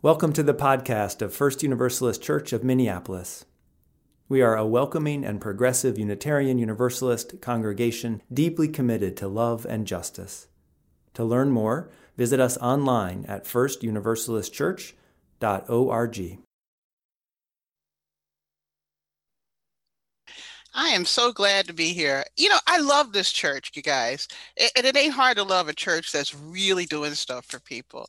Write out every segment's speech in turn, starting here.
Welcome to the podcast of First Universalist Church of Minneapolis. We are a welcoming and progressive Unitarian Universalist congregation deeply committed to love and justice. To learn more, visit us online at firstuniversalistchurch.org. I am so glad to be here. You know, I love this church, you guys. And it ain't hard to love a church that's really doing stuff for people.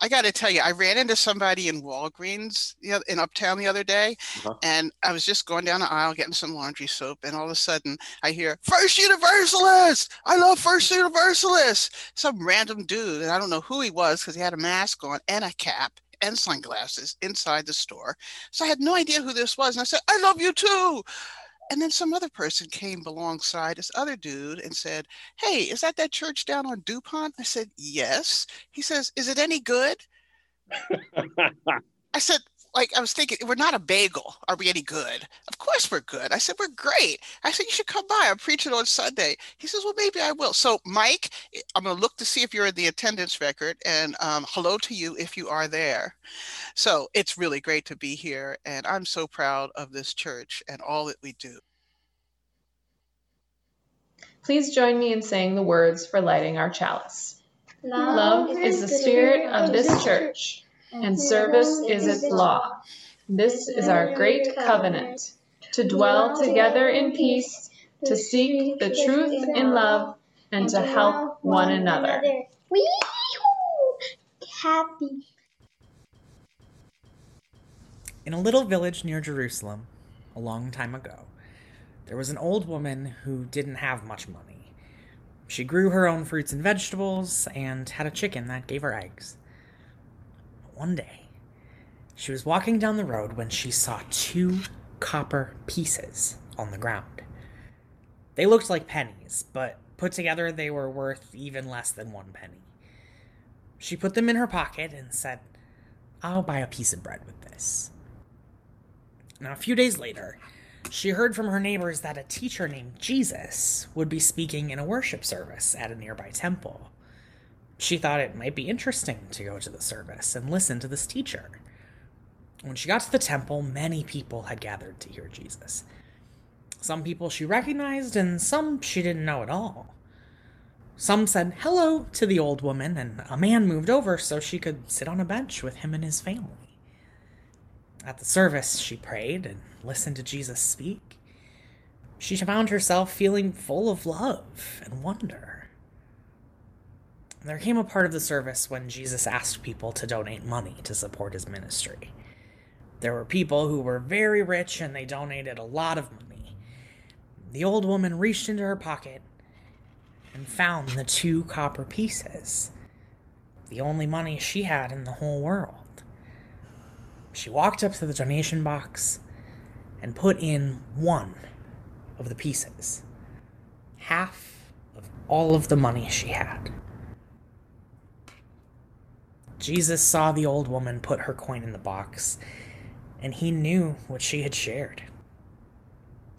I got to tell you, I ran into somebody in Walgreens you know, in Uptown the other day, uh-huh. and I was just going down the aisle getting some laundry soap, and all of a sudden I hear, First Universalist! I love First Universalist! Some random dude, and I don't know who he was because he had a mask on and a cap and sunglasses inside the store. So I had no idea who this was. And I said, I love you too. And then some other person came alongside this other dude and said, Hey, is that that church down on DuPont? I said, Yes. He says, Is it any good? I said, like I was thinking, we're not a bagel. Are we any good? Of course we're good. I said, we're great. I said, you should come by. I'm preaching on Sunday. He says, well, maybe I will. So, Mike, I'm going to look to see if you're in the attendance record and um, hello to you if you are there. So, it's really great to be here. And I'm so proud of this church and all that we do. Please join me in saying the words for lighting our chalice. Love, Love is the spirit of this church and service is its law. This is our great covenant to dwell together in peace, to seek the truth in love, and to help one another. Happy. In a little village near Jerusalem, a long time ago, there was an old woman who didn't have much money. She grew her own fruits and vegetables and had a chicken that gave her eggs. One day, she was walking down the road when she saw two copper pieces on the ground. They looked like pennies, but put together they were worth even less than one penny. She put them in her pocket and said, I'll buy a piece of bread with this. Now, a few days later, she heard from her neighbors that a teacher named Jesus would be speaking in a worship service at a nearby temple. She thought it might be interesting to go to the service and listen to this teacher. When she got to the temple, many people had gathered to hear Jesus. Some people she recognized, and some she didn't know at all. Some said hello to the old woman, and a man moved over so she could sit on a bench with him and his family. At the service, she prayed and listened to Jesus speak. She found herself feeling full of love and wonder. There came a part of the service when Jesus asked people to donate money to support his ministry. There were people who were very rich and they donated a lot of money. The old woman reached into her pocket and found the two copper pieces, the only money she had in the whole world. She walked up to the donation box and put in one of the pieces, half of all of the money she had. Jesus saw the old woman put her coin in the box, and he knew what she had shared.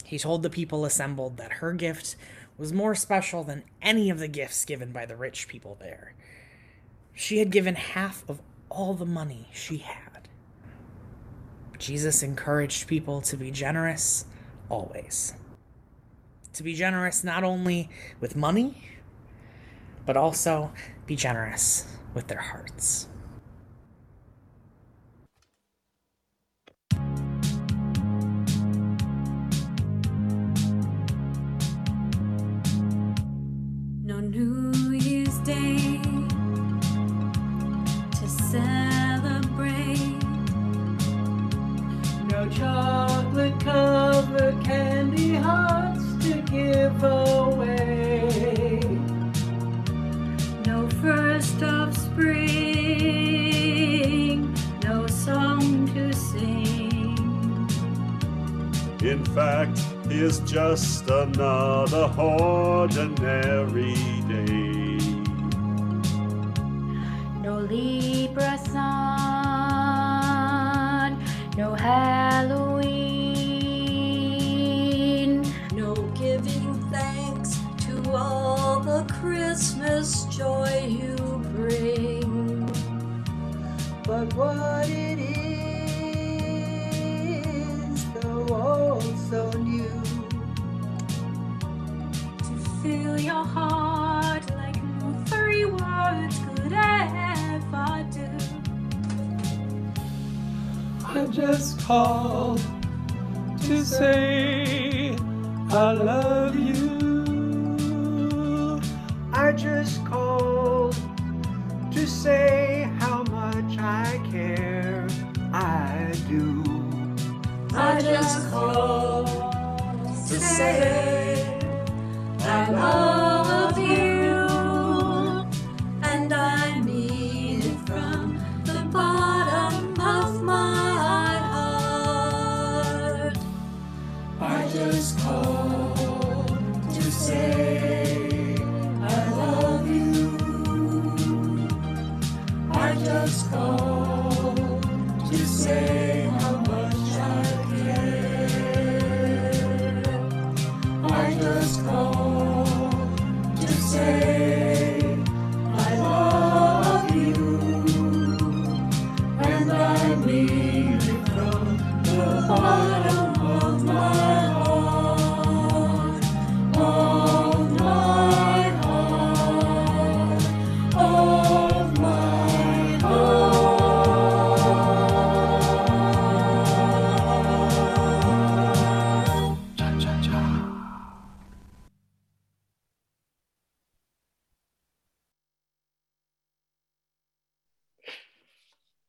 He told the people assembled that her gift was more special than any of the gifts given by the rich people there. She had given half of all the money she had. Jesus encouraged people to be generous always. To be generous not only with money, but also be generous with their hearts. Fact is just another ordinary day. No Libra sun, no Halloween, no giving thanks to all the Christmas joy you bring. but what fill your heart like no three words could ever do. I just called to say I love you. I just called to say how much I care. I do. I just called to say I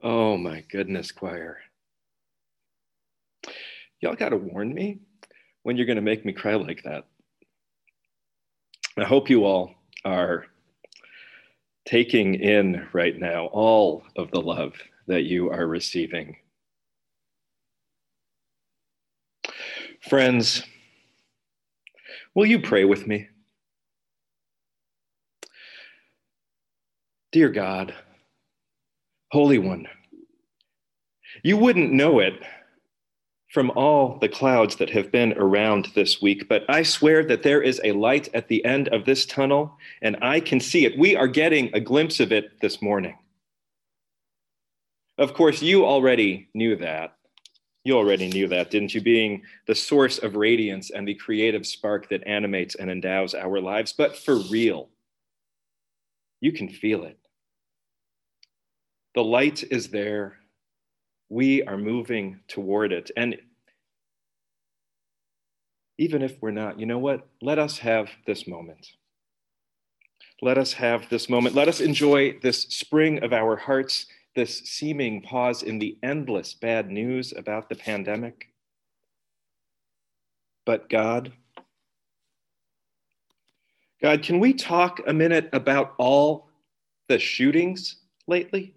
Oh my goodness, choir. Y'all got to warn me when you're going to make me cry like that. I hope you all are taking in right now all of the love that you are receiving. Friends, will you pray with me? Dear God, Holy One, you wouldn't know it from all the clouds that have been around this week, but I swear that there is a light at the end of this tunnel, and I can see it. We are getting a glimpse of it this morning. Of course, you already knew that. You already knew that, didn't you? Being the source of radiance and the creative spark that animates and endows our lives. But for real, you can feel it. The light is there. We are moving toward it. And even if we're not, you know what? Let us have this moment. Let us have this moment. Let us enjoy this spring of our hearts, this seeming pause in the endless bad news about the pandemic. But God, God, can we talk a minute about all the shootings lately?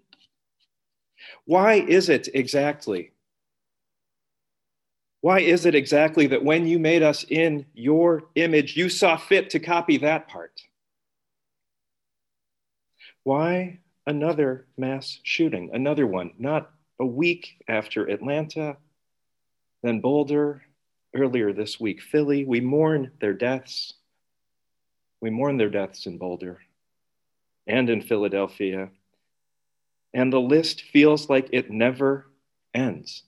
Why is it exactly? Why is it exactly that when you made us in your image, you saw fit to copy that part? Why another mass shooting? Another one, not a week after Atlanta, then Boulder, earlier this week, Philly. We mourn their deaths. We mourn their deaths in Boulder and in Philadelphia. And the list feels like it never ends.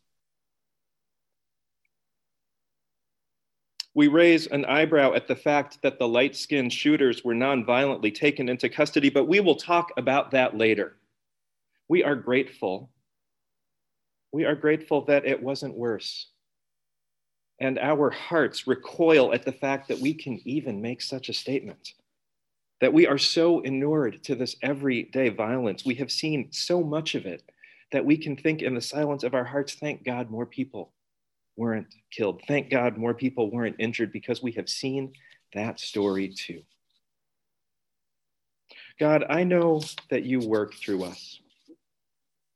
We raise an eyebrow at the fact that the light skinned shooters were non-violently taken into custody, but we will talk about that later. We are grateful. We are grateful that it wasn't worse. And our hearts recoil at the fact that we can even make such a statement. That we are so inured to this everyday violence. We have seen so much of it that we can think in the silence of our hearts, thank God more people weren't killed. Thank God more people weren't injured because we have seen that story too. God, I know that you work through us.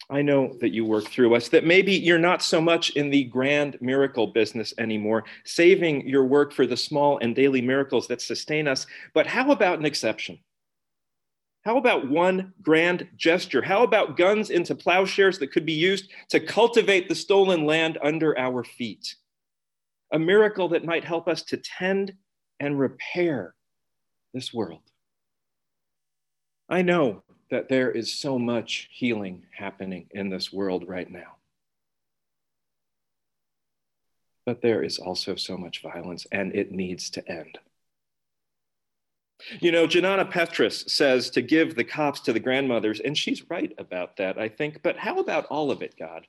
I know that you work through us, that maybe you're not so much in the grand miracle business anymore, saving your work for the small and daily miracles that sustain us. But how about an exception? How about one grand gesture? How about guns into plowshares that could be used to cultivate the stolen land under our feet? A miracle that might help us to tend and repair this world. I know that there is so much healing happening in this world right now. But there is also so much violence, and it needs to end. You know, Janana Petrus says to give the cops to the grandmothers, and she's right about that, I think. But how about all of it, God?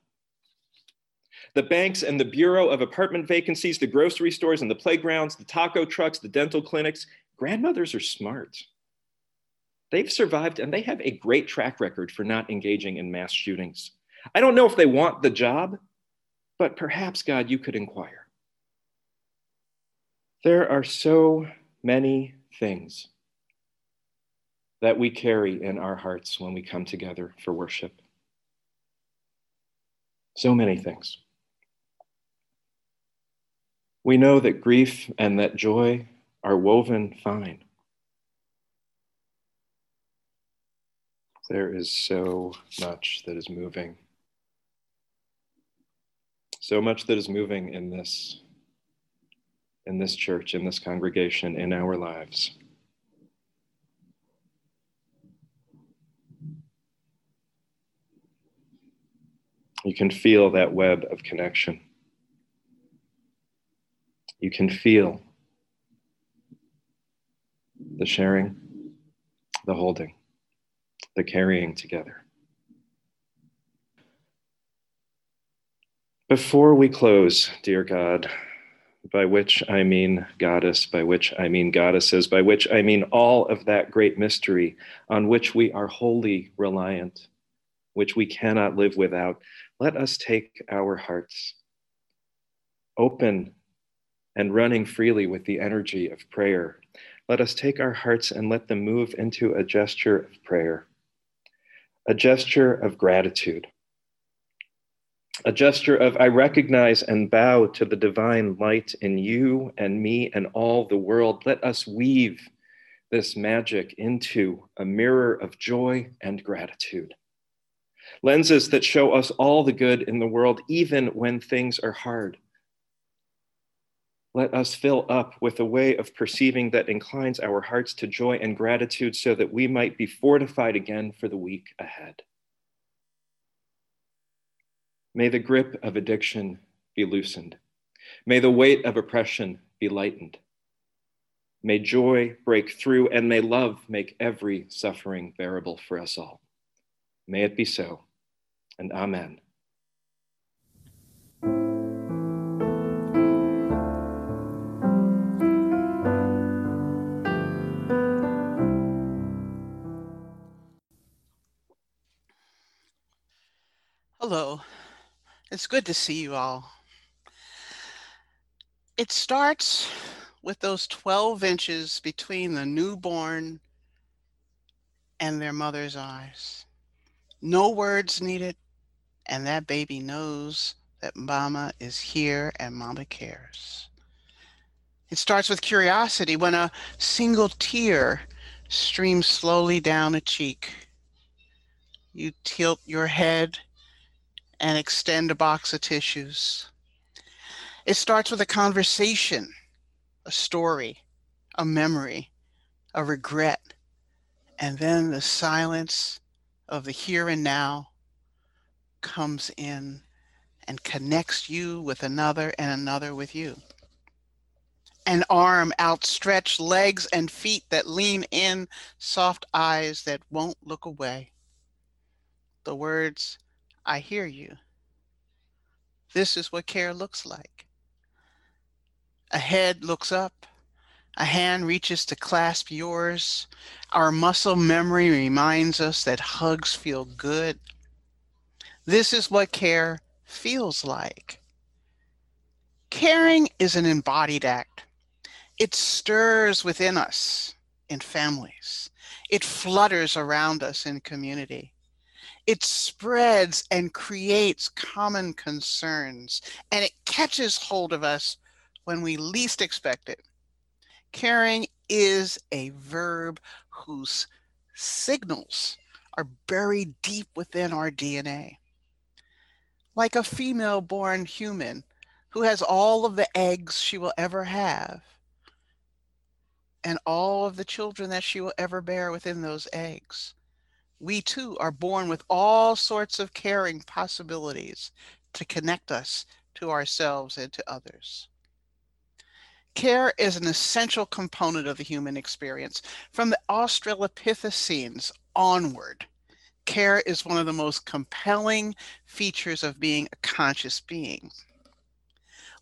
The banks and the Bureau of Apartment Vacancies, the grocery stores and the playgrounds, the taco trucks, the dental clinics, grandmothers are smart. They've survived and they have a great track record for not engaging in mass shootings. I don't know if they want the job, but perhaps, God, you could inquire. There are so many things that we carry in our hearts when we come together for worship. So many things. We know that grief and that joy are woven fine. There is so much that is moving. So much that is moving in this in this church, in this congregation, in our lives. You can feel that web of connection. You can feel the sharing, the holding, the carrying together. Before we close, dear God, by which I mean goddess, by which I mean goddesses, by which I mean all of that great mystery on which we are wholly reliant, which we cannot live without, let us take our hearts open and running freely with the energy of prayer. Let us take our hearts and let them move into a gesture of prayer, a gesture of gratitude a gesture of I recognize and bow to the divine light in you and me and all the world. Let us weave this magic into a mirror of joy and gratitude. Lenses that show us all the good in the world, even when things are hard. Let us fill up with a way of perceiving that inclines our hearts to joy and gratitude so that we might be fortified again for the week ahead. May the grip of addiction be loosened. May the weight of oppression be lightened. May joy break through and may love make every suffering bearable for us all. May it be so, and amen. Hello. It's good to see you all. It starts with those 12 inches between the newborn and their mother's eyes. No words needed, and that baby knows that mama is here and mama cares. It starts with curiosity when a single tear streams slowly down a cheek. You tilt your head and extend a box of tissues. It starts with a conversation, a story, a memory, a regret, and then the silence of the here and now comes in and connects you with another and another with you. An arm outstretched, legs and feet that lean in, soft eyes that won't look away. The words, I hear you. This is what care looks like. A head looks up, a hand reaches to clasp yours. Our muscle memory reminds us that hugs feel good. This is what care feels like. Caring is an embodied act. It stirs within us in families. It flutters around us in community. It spreads and creates common concerns, and it catches hold of us when we least expect it. Caring is a verb whose signals are buried deep within our DNA. Like a female born human who has all of the eggs she will ever have and all of the children that she will ever bear within those eggs we too are born with all sorts of caring possibilities to connect us to ourselves and to others. Care is an essential component of the human experience. From the Australopithecines onward, care is one of the most compelling features of being a conscious being.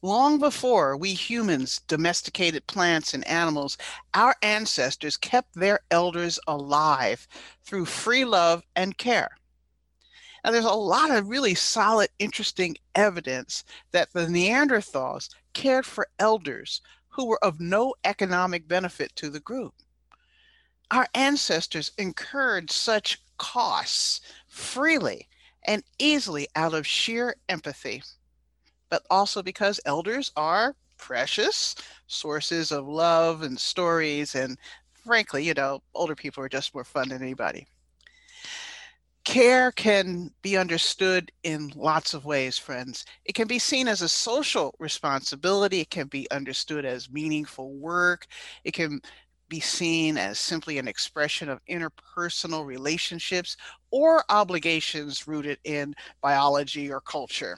Long before we humans domesticated plants and animals, our ancestors kept their elders alive through free love and care. Now, there's a lot of really solid, interesting evidence that the Neanderthals cared for elders who were of no economic benefit to the group. Our ancestors incurred such costs freely and easily out of sheer empathy, but also because elders are precious sources of love and stories. And frankly, you know, older people are just more fun than anybody. Care can be understood in lots of ways, friends. It can be seen as a social responsibility. It can be understood as meaningful work. It can be seen as simply an expression of interpersonal relationships or obligations rooted in biology or culture.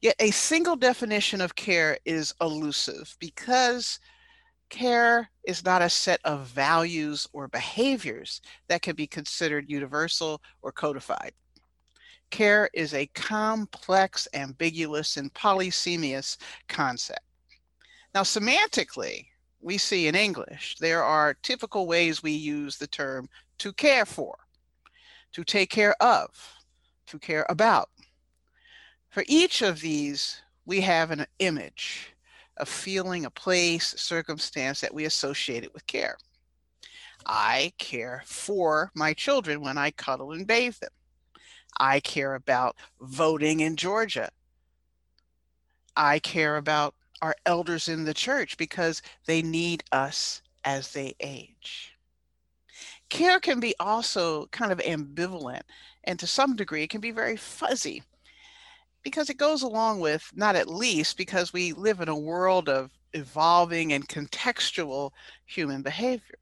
Yet a single definition of care is elusive because care is not a set of values or behaviors that can be considered universal or codified. Care is a complex, ambiguous, and polysemous concept. Now, semantically, we see in English, there are typical ways we use the term to care for, to take care of, to care about. For each of these, we have an image a feeling, a place, a circumstance that we associate it with care. I care for my children when I cuddle and bathe them. I care about voting in Georgia. I care about our elders in the church because they need us as they age. Care can be also kind of ambivalent, and to some degree, it can be very fuzzy because it goes along with, not at least, because we live in a world of evolving and contextual human behavior.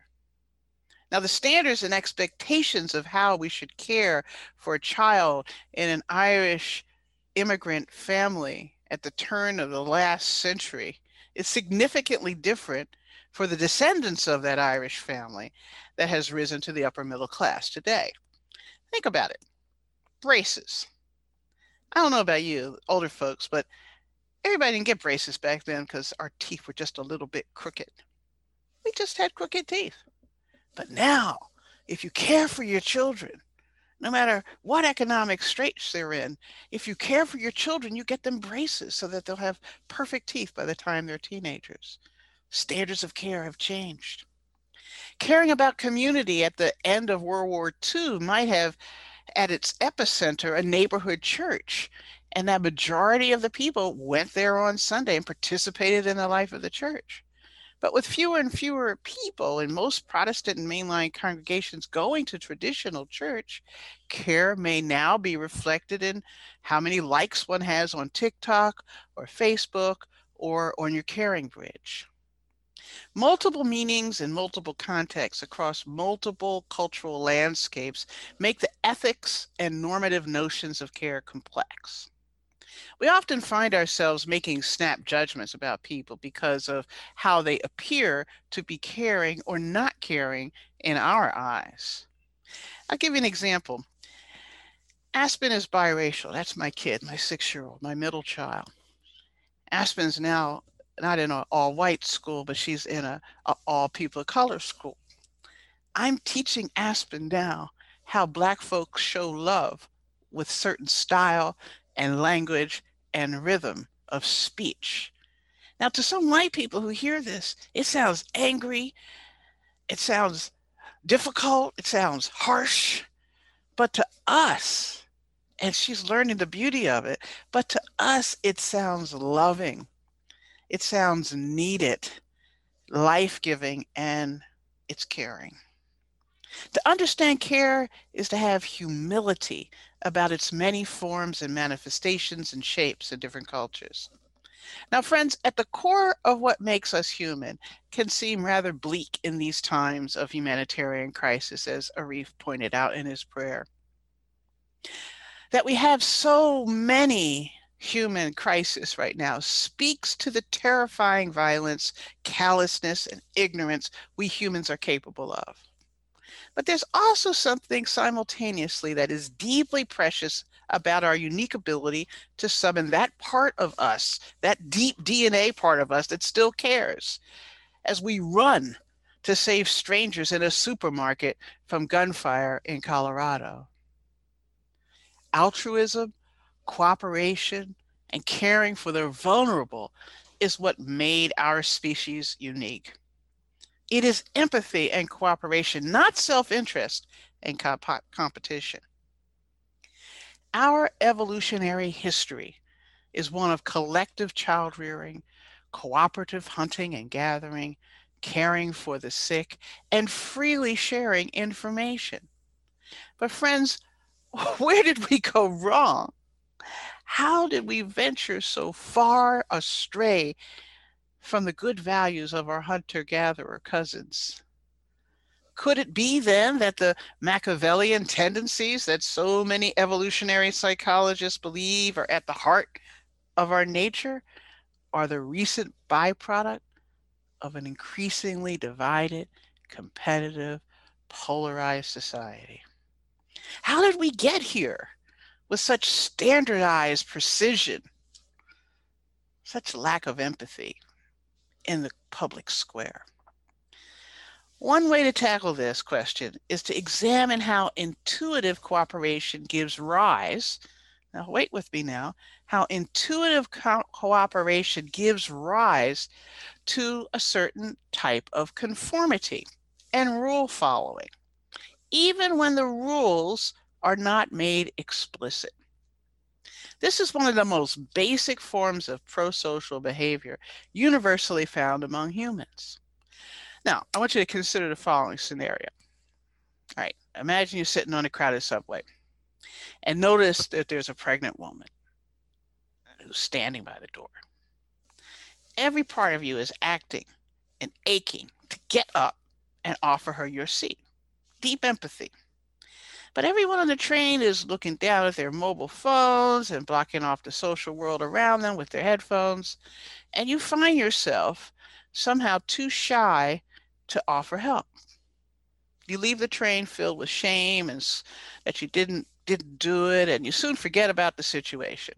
Now, the standards and expectations of how we should care for a child in an Irish immigrant family at the turn of the last century is significantly different for the descendants of that Irish family that has risen to the upper middle class today. Think about it braces. I don't know about you, older folks, but everybody didn't get braces back then because our teeth were just a little bit crooked. We just had crooked teeth. But now, if you care for your children, no matter what economic straits they're in, if you care for your children, you get them braces so that they'll have perfect teeth by the time they're teenagers. Standards of care have changed. Caring about community at the end of World War II might have at its epicenter a neighborhood church. And that majority of the people went there on Sunday and participated in the life of the church. But with fewer and fewer people in most Protestant and mainline congregations going to traditional church, care may now be reflected in how many likes one has on TikTok or Facebook or on your CaringBridge. Multiple meanings and multiple contexts across multiple cultural landscapes make the ethics and normative notions of care complex. We often find ourselves making snap judgments about people because of how they appear to be caring or not caring in our eyes. I'll give you an example. Aspen is biracial. That's my kid, my six year old, my middle child. Aspen's now not in an all white school, but she's in a, a all people of color school. I'm teaching Aspen now how Black folks show love with certain style and language and rhythm of speech. Now, to some white people who hear this, it sounds angry, it sounds difficult, it sounds harsh, but to us, and she's learning the beauty of it, but to us, it sounds loving it sounds needed, life giving, and it's caring. To understand care is to have humility about its many forms and manifestations and shapes in different cultures. Now, friends, at the core of what makes us human can seem rather bleak in these times of humanitarian crisis, as Arif pointed out in his prayer. That we have so many human crisis right now speaks to the terrifying violence, callousness, and ignorance we humans are capable of. But there's also something simultaneously that is deeply precious about our unique ability to summon that part of us, that deep DNA part of us that still cares, as we run to save strangers in a supermarket from gunfire in Colorado. Altruism, cooperation, and caring for the vulnerable is what made our species unique. It is empathy and cooperation, not self interest and comp- competition. Our evolutionary history is one of collective child rearing, cooperative hunting and gathering, caring for the sick, and freely sharing information. But, friends, where did we go wrong? How did we venture so far astray from the good values of our hunter gatherer cousins? Could it be then that the Machiavellian tendencies that so many evolutionary psychologists believe are at the heart of our nature are the recent byproduct of an increasingly divided, competitive, polarized society? How did we get here with such standardized precision, such lack of empathy in the public square? One way to tackle this question is to examine how intuitive cooperation gives rise. Now, wait with me now. How intuitive co- cooperation gives rise to a certain type of conformity and rule following, even when the rules are not made explicit. This is one of the most basic forms of pro social behavior universally found among humans. Now, I want you to consider the following scenario. All right, imagine you're sitting on a crowded subway and notice that there's a pregnant woman who's standing by the door. Every part of you is acting and aching to get up and offer her your seat. Deep empathy. But everyone on the train is looking down at their mobile phones and blocking off the social world around them with their headphones. And you find yourself somehow too shy to offer help. You leave the train filled with shame and that you didn't didn't do it and you soon forget about the situation.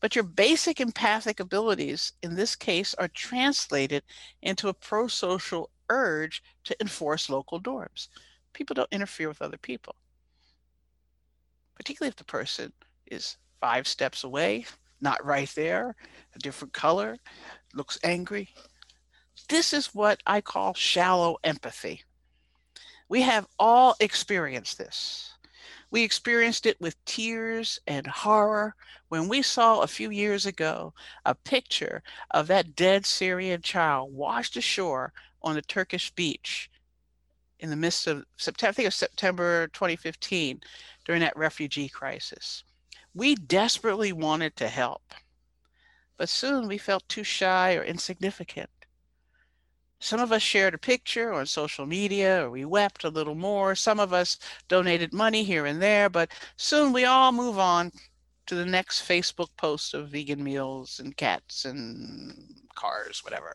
But your basic empathic abilities in this case are translated into a pro-social urge to enforce local norms. People don't interfere with other people. Particularly if the person is five steps away, not right there, a different color, looks angry, this is what I call shallow empathy. We have all experienced this. We experienced it with tears and horror when we saw a few years ago a picture of that dead Syrian child washed ashore on a Turkish beach in the midst of September, I think it was September 2015, during that refugee crisis. We desperately wanted to help, but soon we felt too shy or insignificant. Some of us shared a picture on social media or we wept a little more. Some of us donated money here and there, but soon we all move on to the next Facebook post of vegan meals and cats and cars, whatever.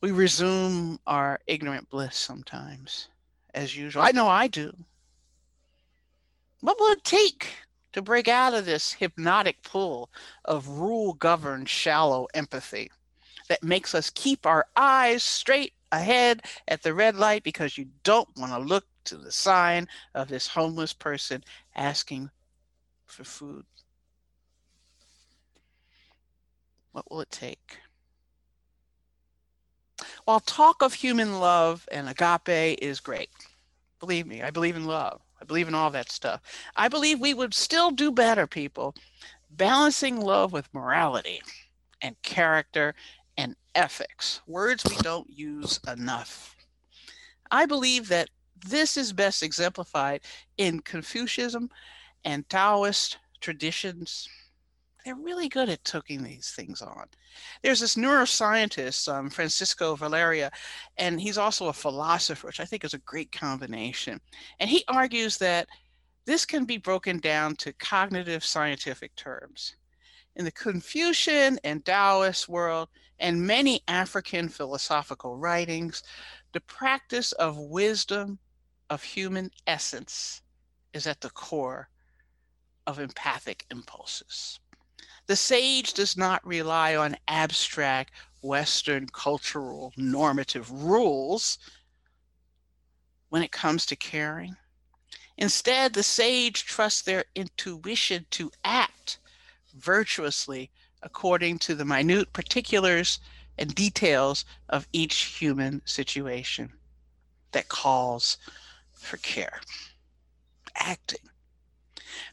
We resume our ignorant bliss sometimes, as usual. I know I do. What will it take to break out of this hypnotic pull of rule governed shallow empathy? that makes us keep our eyes straight ahead at the red light because you don't want to look to the sign of this homeless person asking for food. What will it take? While talk of human love and agape is great, believe me, I believe in love. I believe in all that stuff. I believe we would still do better, people, balancing love with morality and character and ethics, words we don't use enough. I believe that this is best exemplified in Confucianism and Taoist traditions. They're really good at taking these things on. There's this neuroscientist, um, Francisco Varela, and he's also a philosopher, which I think is a great combination. And he argues that this can be broken down to cognitive scientific terms. In the Confucian and Taoist world, and many African philosophical writings, the practice of wisdom of human essence is at the core of empathic impulses. The sage does not rely on abstract Western cultural normative rules when it comes to caring. Instead, the sage trusts their intuition to act virtuously according to the minute particulars and details of each human situation that calls for care. Acting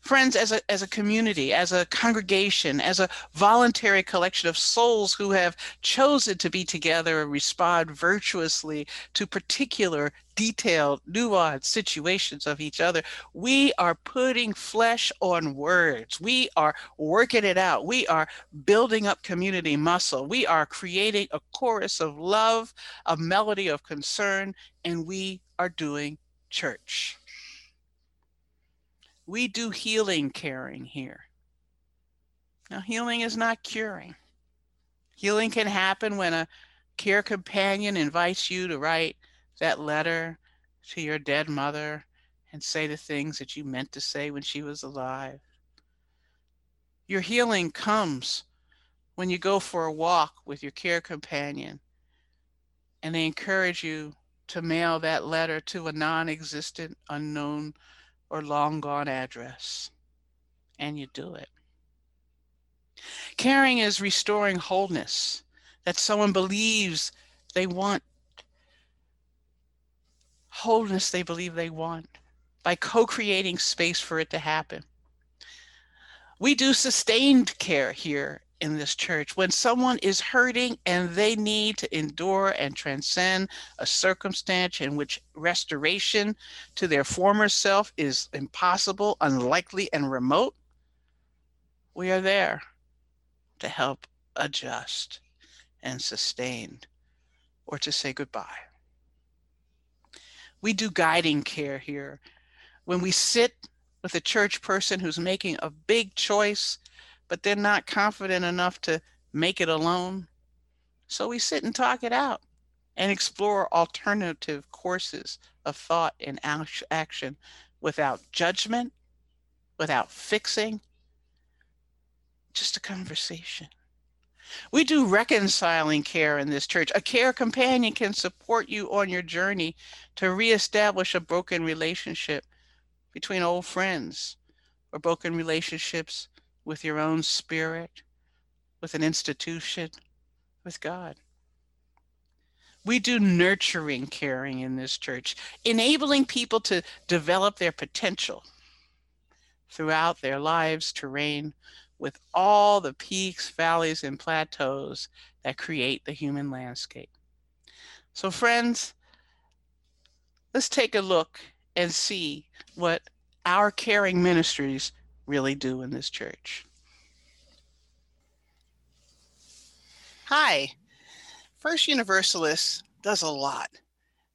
friends as a, as a community, as a congregation, as a voluntary collection of souls who have chosen to be together and respond virtuously to particular detailed, nuanced situations of each other. We are putting flesh on words. We are working it out. We are building up community muscle. We are creating a chorus of love, a melody of concern, and we are doing church. We do healing caring here. Now, healing is not curing. Healing can happen when a care companion invites you to write that letter to your dead mother and say the things that you meant to say when she was alive. Your healing comes when you go for a walk with your care companion and they encourage you to mail that letter to a non existent, unknown or long gone address, and you do it. Caring is restoring wholeness that someone believes they want, wholeness they believe they want, by co creating space for it to happen. We do sustained care here in this church when someone is hurting and they need to endure and transcend a circumstance in which restoration to their former self is impossible, unlikely, and remote, we are there to help adjust and sustain or to say goodbye. We do guiding care here. When we sit with a church person who's making a big choice but they're not confident enough to make it alone. So we sit and talk it out and explore alternative courses of thought and action without judgment, without fixing, just a conversation. We do reconciling care in this church. A care companion can support you on your journey to reestablish a broken relationship between old friends or broken relationships with your own spirit, with an institution, with God. We do nurturing caring in this church, enabling people to develop their potential throughout their lives terrain with all the peaks, valleys, and plateaus that create the human landscape. So, friends, let's take a look and see what our caring ministries really do in this church. Hi, First Universalist does a lot.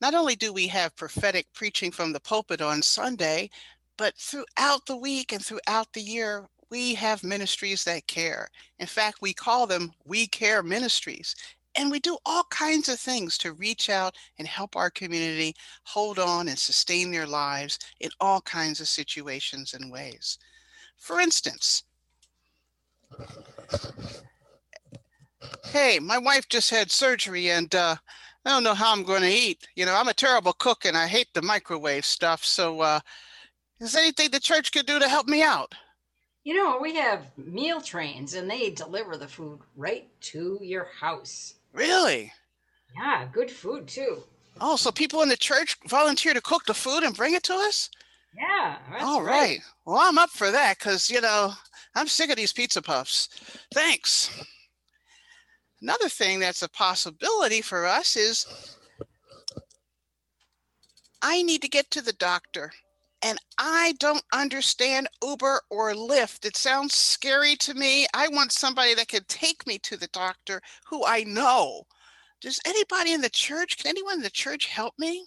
Not only do we have prophetic preaching from the pulpit on Sunday, but throughout the week and throughout the year, we have ministries that care. In fact, we call them We Care Ministries. And we do all kinds of things to reach out and help our community hold on and sustain their lives in all kinds of situations and ways. For instance, hey, my wife just had surgery and uh, I don't know how I'm going to eat. You know, I'm a terrible cook and I hate the microwave stuff. So, uh, is there anything the church could do to help me out? You know, we have meal trains and they deliver the food right to your house. Really? Yeah, good food too. Oh, so people in the church volunteer to cook the food and bring it to us? Yeah. All right. right. Well, I'm up for that because, you know, I'm sick of these pizza puffs. Thanks. Another thing that's a possibility for us is I need to get to the doctor And I don't understand Uber or Lyft. It sounds scary to me. I want somebody that can take me to the doctor who I know. Does anybody in the church, can anyone in the church help me?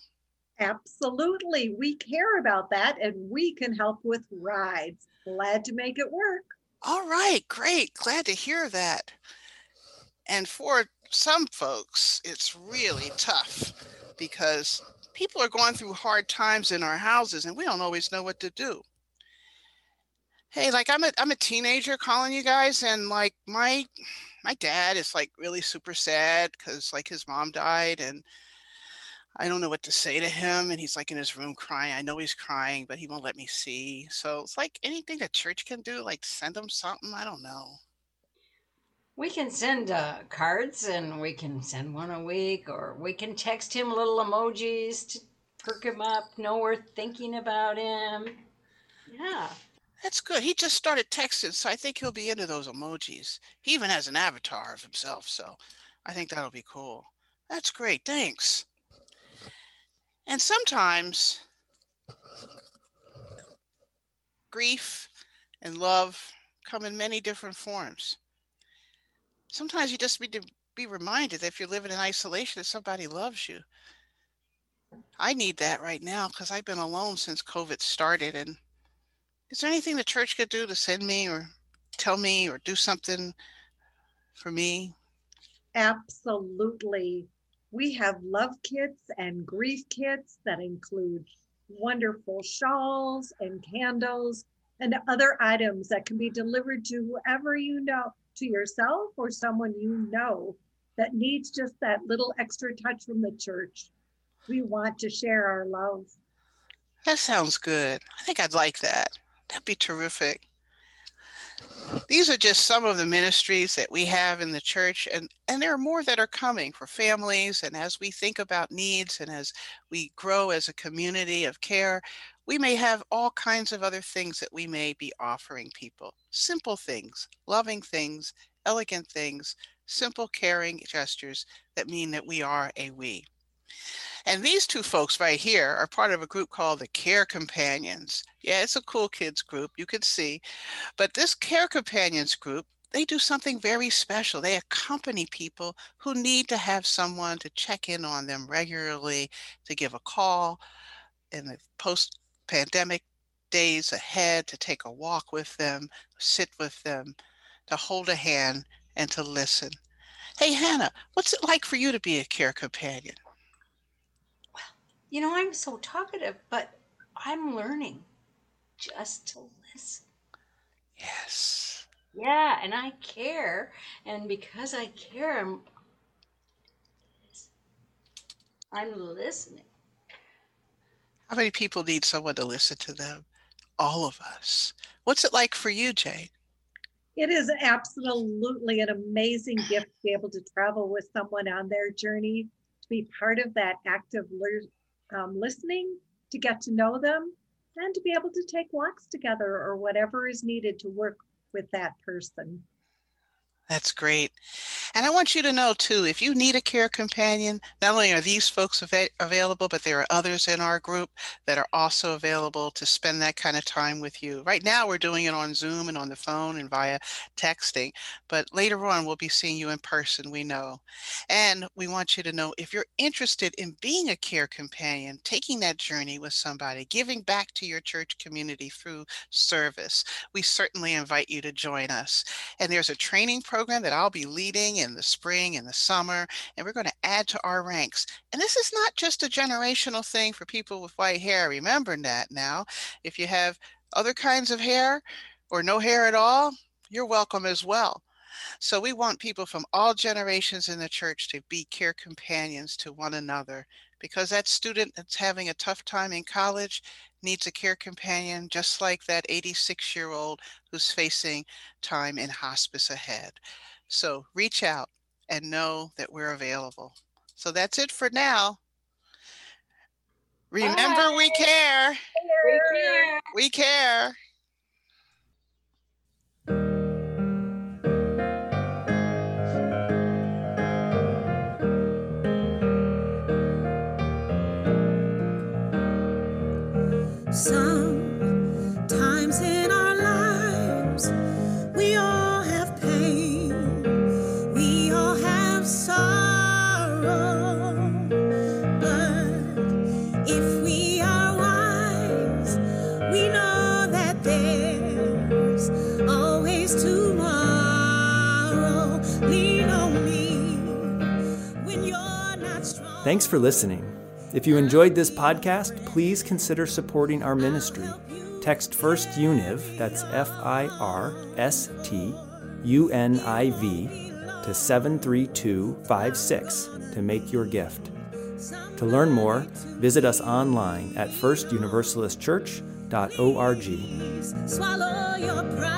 Absolutely. We care about that and we can help with rides. Glad to make it work. All right, great. Glad to hear that. And for some folks, it's really tough because people are going through hard times in our houses and we don't always know what to do. Hey, like I'm a I'm a teenager calling you guys and like my my dad is like really super sad because like his mom died and I don't know what to say to him and he's like in his room crying. I know he's crying, but he won't let me see. So it's like anything that church can do, like send him something. I don't know. We can send uh, cards and we can send one a week, or we can text him little emojis to perk him up, know we're thinking about him. Yeah. That's good. He just started texting, so I think he'll be into those emojis. He even has an avatar of himself, so I think that'll be cool. That's great. Thanks. And sometimes grief and love come in many different forms. Sometimes you just need to be reminded that if you're living in isolation, that somebody loves you. I need that right now because I've been alone since COVID started. And is there anything the church could do to send me or tell me or do something for me? Absolutely. We have love kits and grief kits that include wonderful shawls and candles and other items that can be delivered to whoever you know, to yourself or someone you know that needs just that little extra touch from the church. We want to share our love. That sounds good. I think I'd like that. That'd be terrific. These are just some of the ministries that we have in the church, and, and there are more that are coming for families. And as we think about needs and as we grow as a community of care, we may have all kinds of other things that we may be offering people. Simple things, loving things, elegant things, simple caring gestures that mean that we are a we. And these two folks right here are part of a group called the Care Companions. Yeah, it's a cool kids group, you can see. But this Care Companions group, they do something very special. They accompany people who need to have someone to check in on them regularly, to give a call in the post pandemic days ahead, to take a walk with them, sit with them, to hold a hand, and to listen. Hey, Hannah, what's it like for you to be a care companion? You know, I'm so talkative, but I'm learning just to listen. Yes. Yeah, and I care. And because I care, I'm I'm listening. How many people need someone to listen to them? All of us. What's it like for you, Jane? It is absolutely an amazing gift to be able to travel with someone on their journey, to be part of that active lear- um, listening, to get to know them, and to be able to take walks together or whatever is needed to work with that person. That's great. And I want you to know too, if you need a care companion, not only are these folks ava- available, but there are others in our group that are also available to spend that kind of time with you. Right now, we're doing it on Zoom and on the phone and via texting, but later on, we'll be seeing you in person, we know. And we want you to know if you're interested in being a care companion, taking that journey with somebody, giving back to your church community through service, we certainly invite you to join us. And there's a training program that I'll be leading in the spring and the summer, and we're going to add to our ranks. And this is not just a generational thing for people with white hair. Remember that now. If you have other kinds of hair or no hair at all, you're welcome as well. So we want people from all generations in the church to be care companions to one another because that student that's having a tough time in college needs a care companion just like that 86 year old who's facing time in hospice ahead. So reach out and know that we're available. So that's it for now. Remember, we care. We care. We care. Some Thanks for listening. If you enjoyed this podcast, please consider supporting our ministry. Text First Univ, that's F I R S T U N I V, to 73256 to make your gift. To learn more, visit us online at firstuniversalistchurch.org. Swallow your pride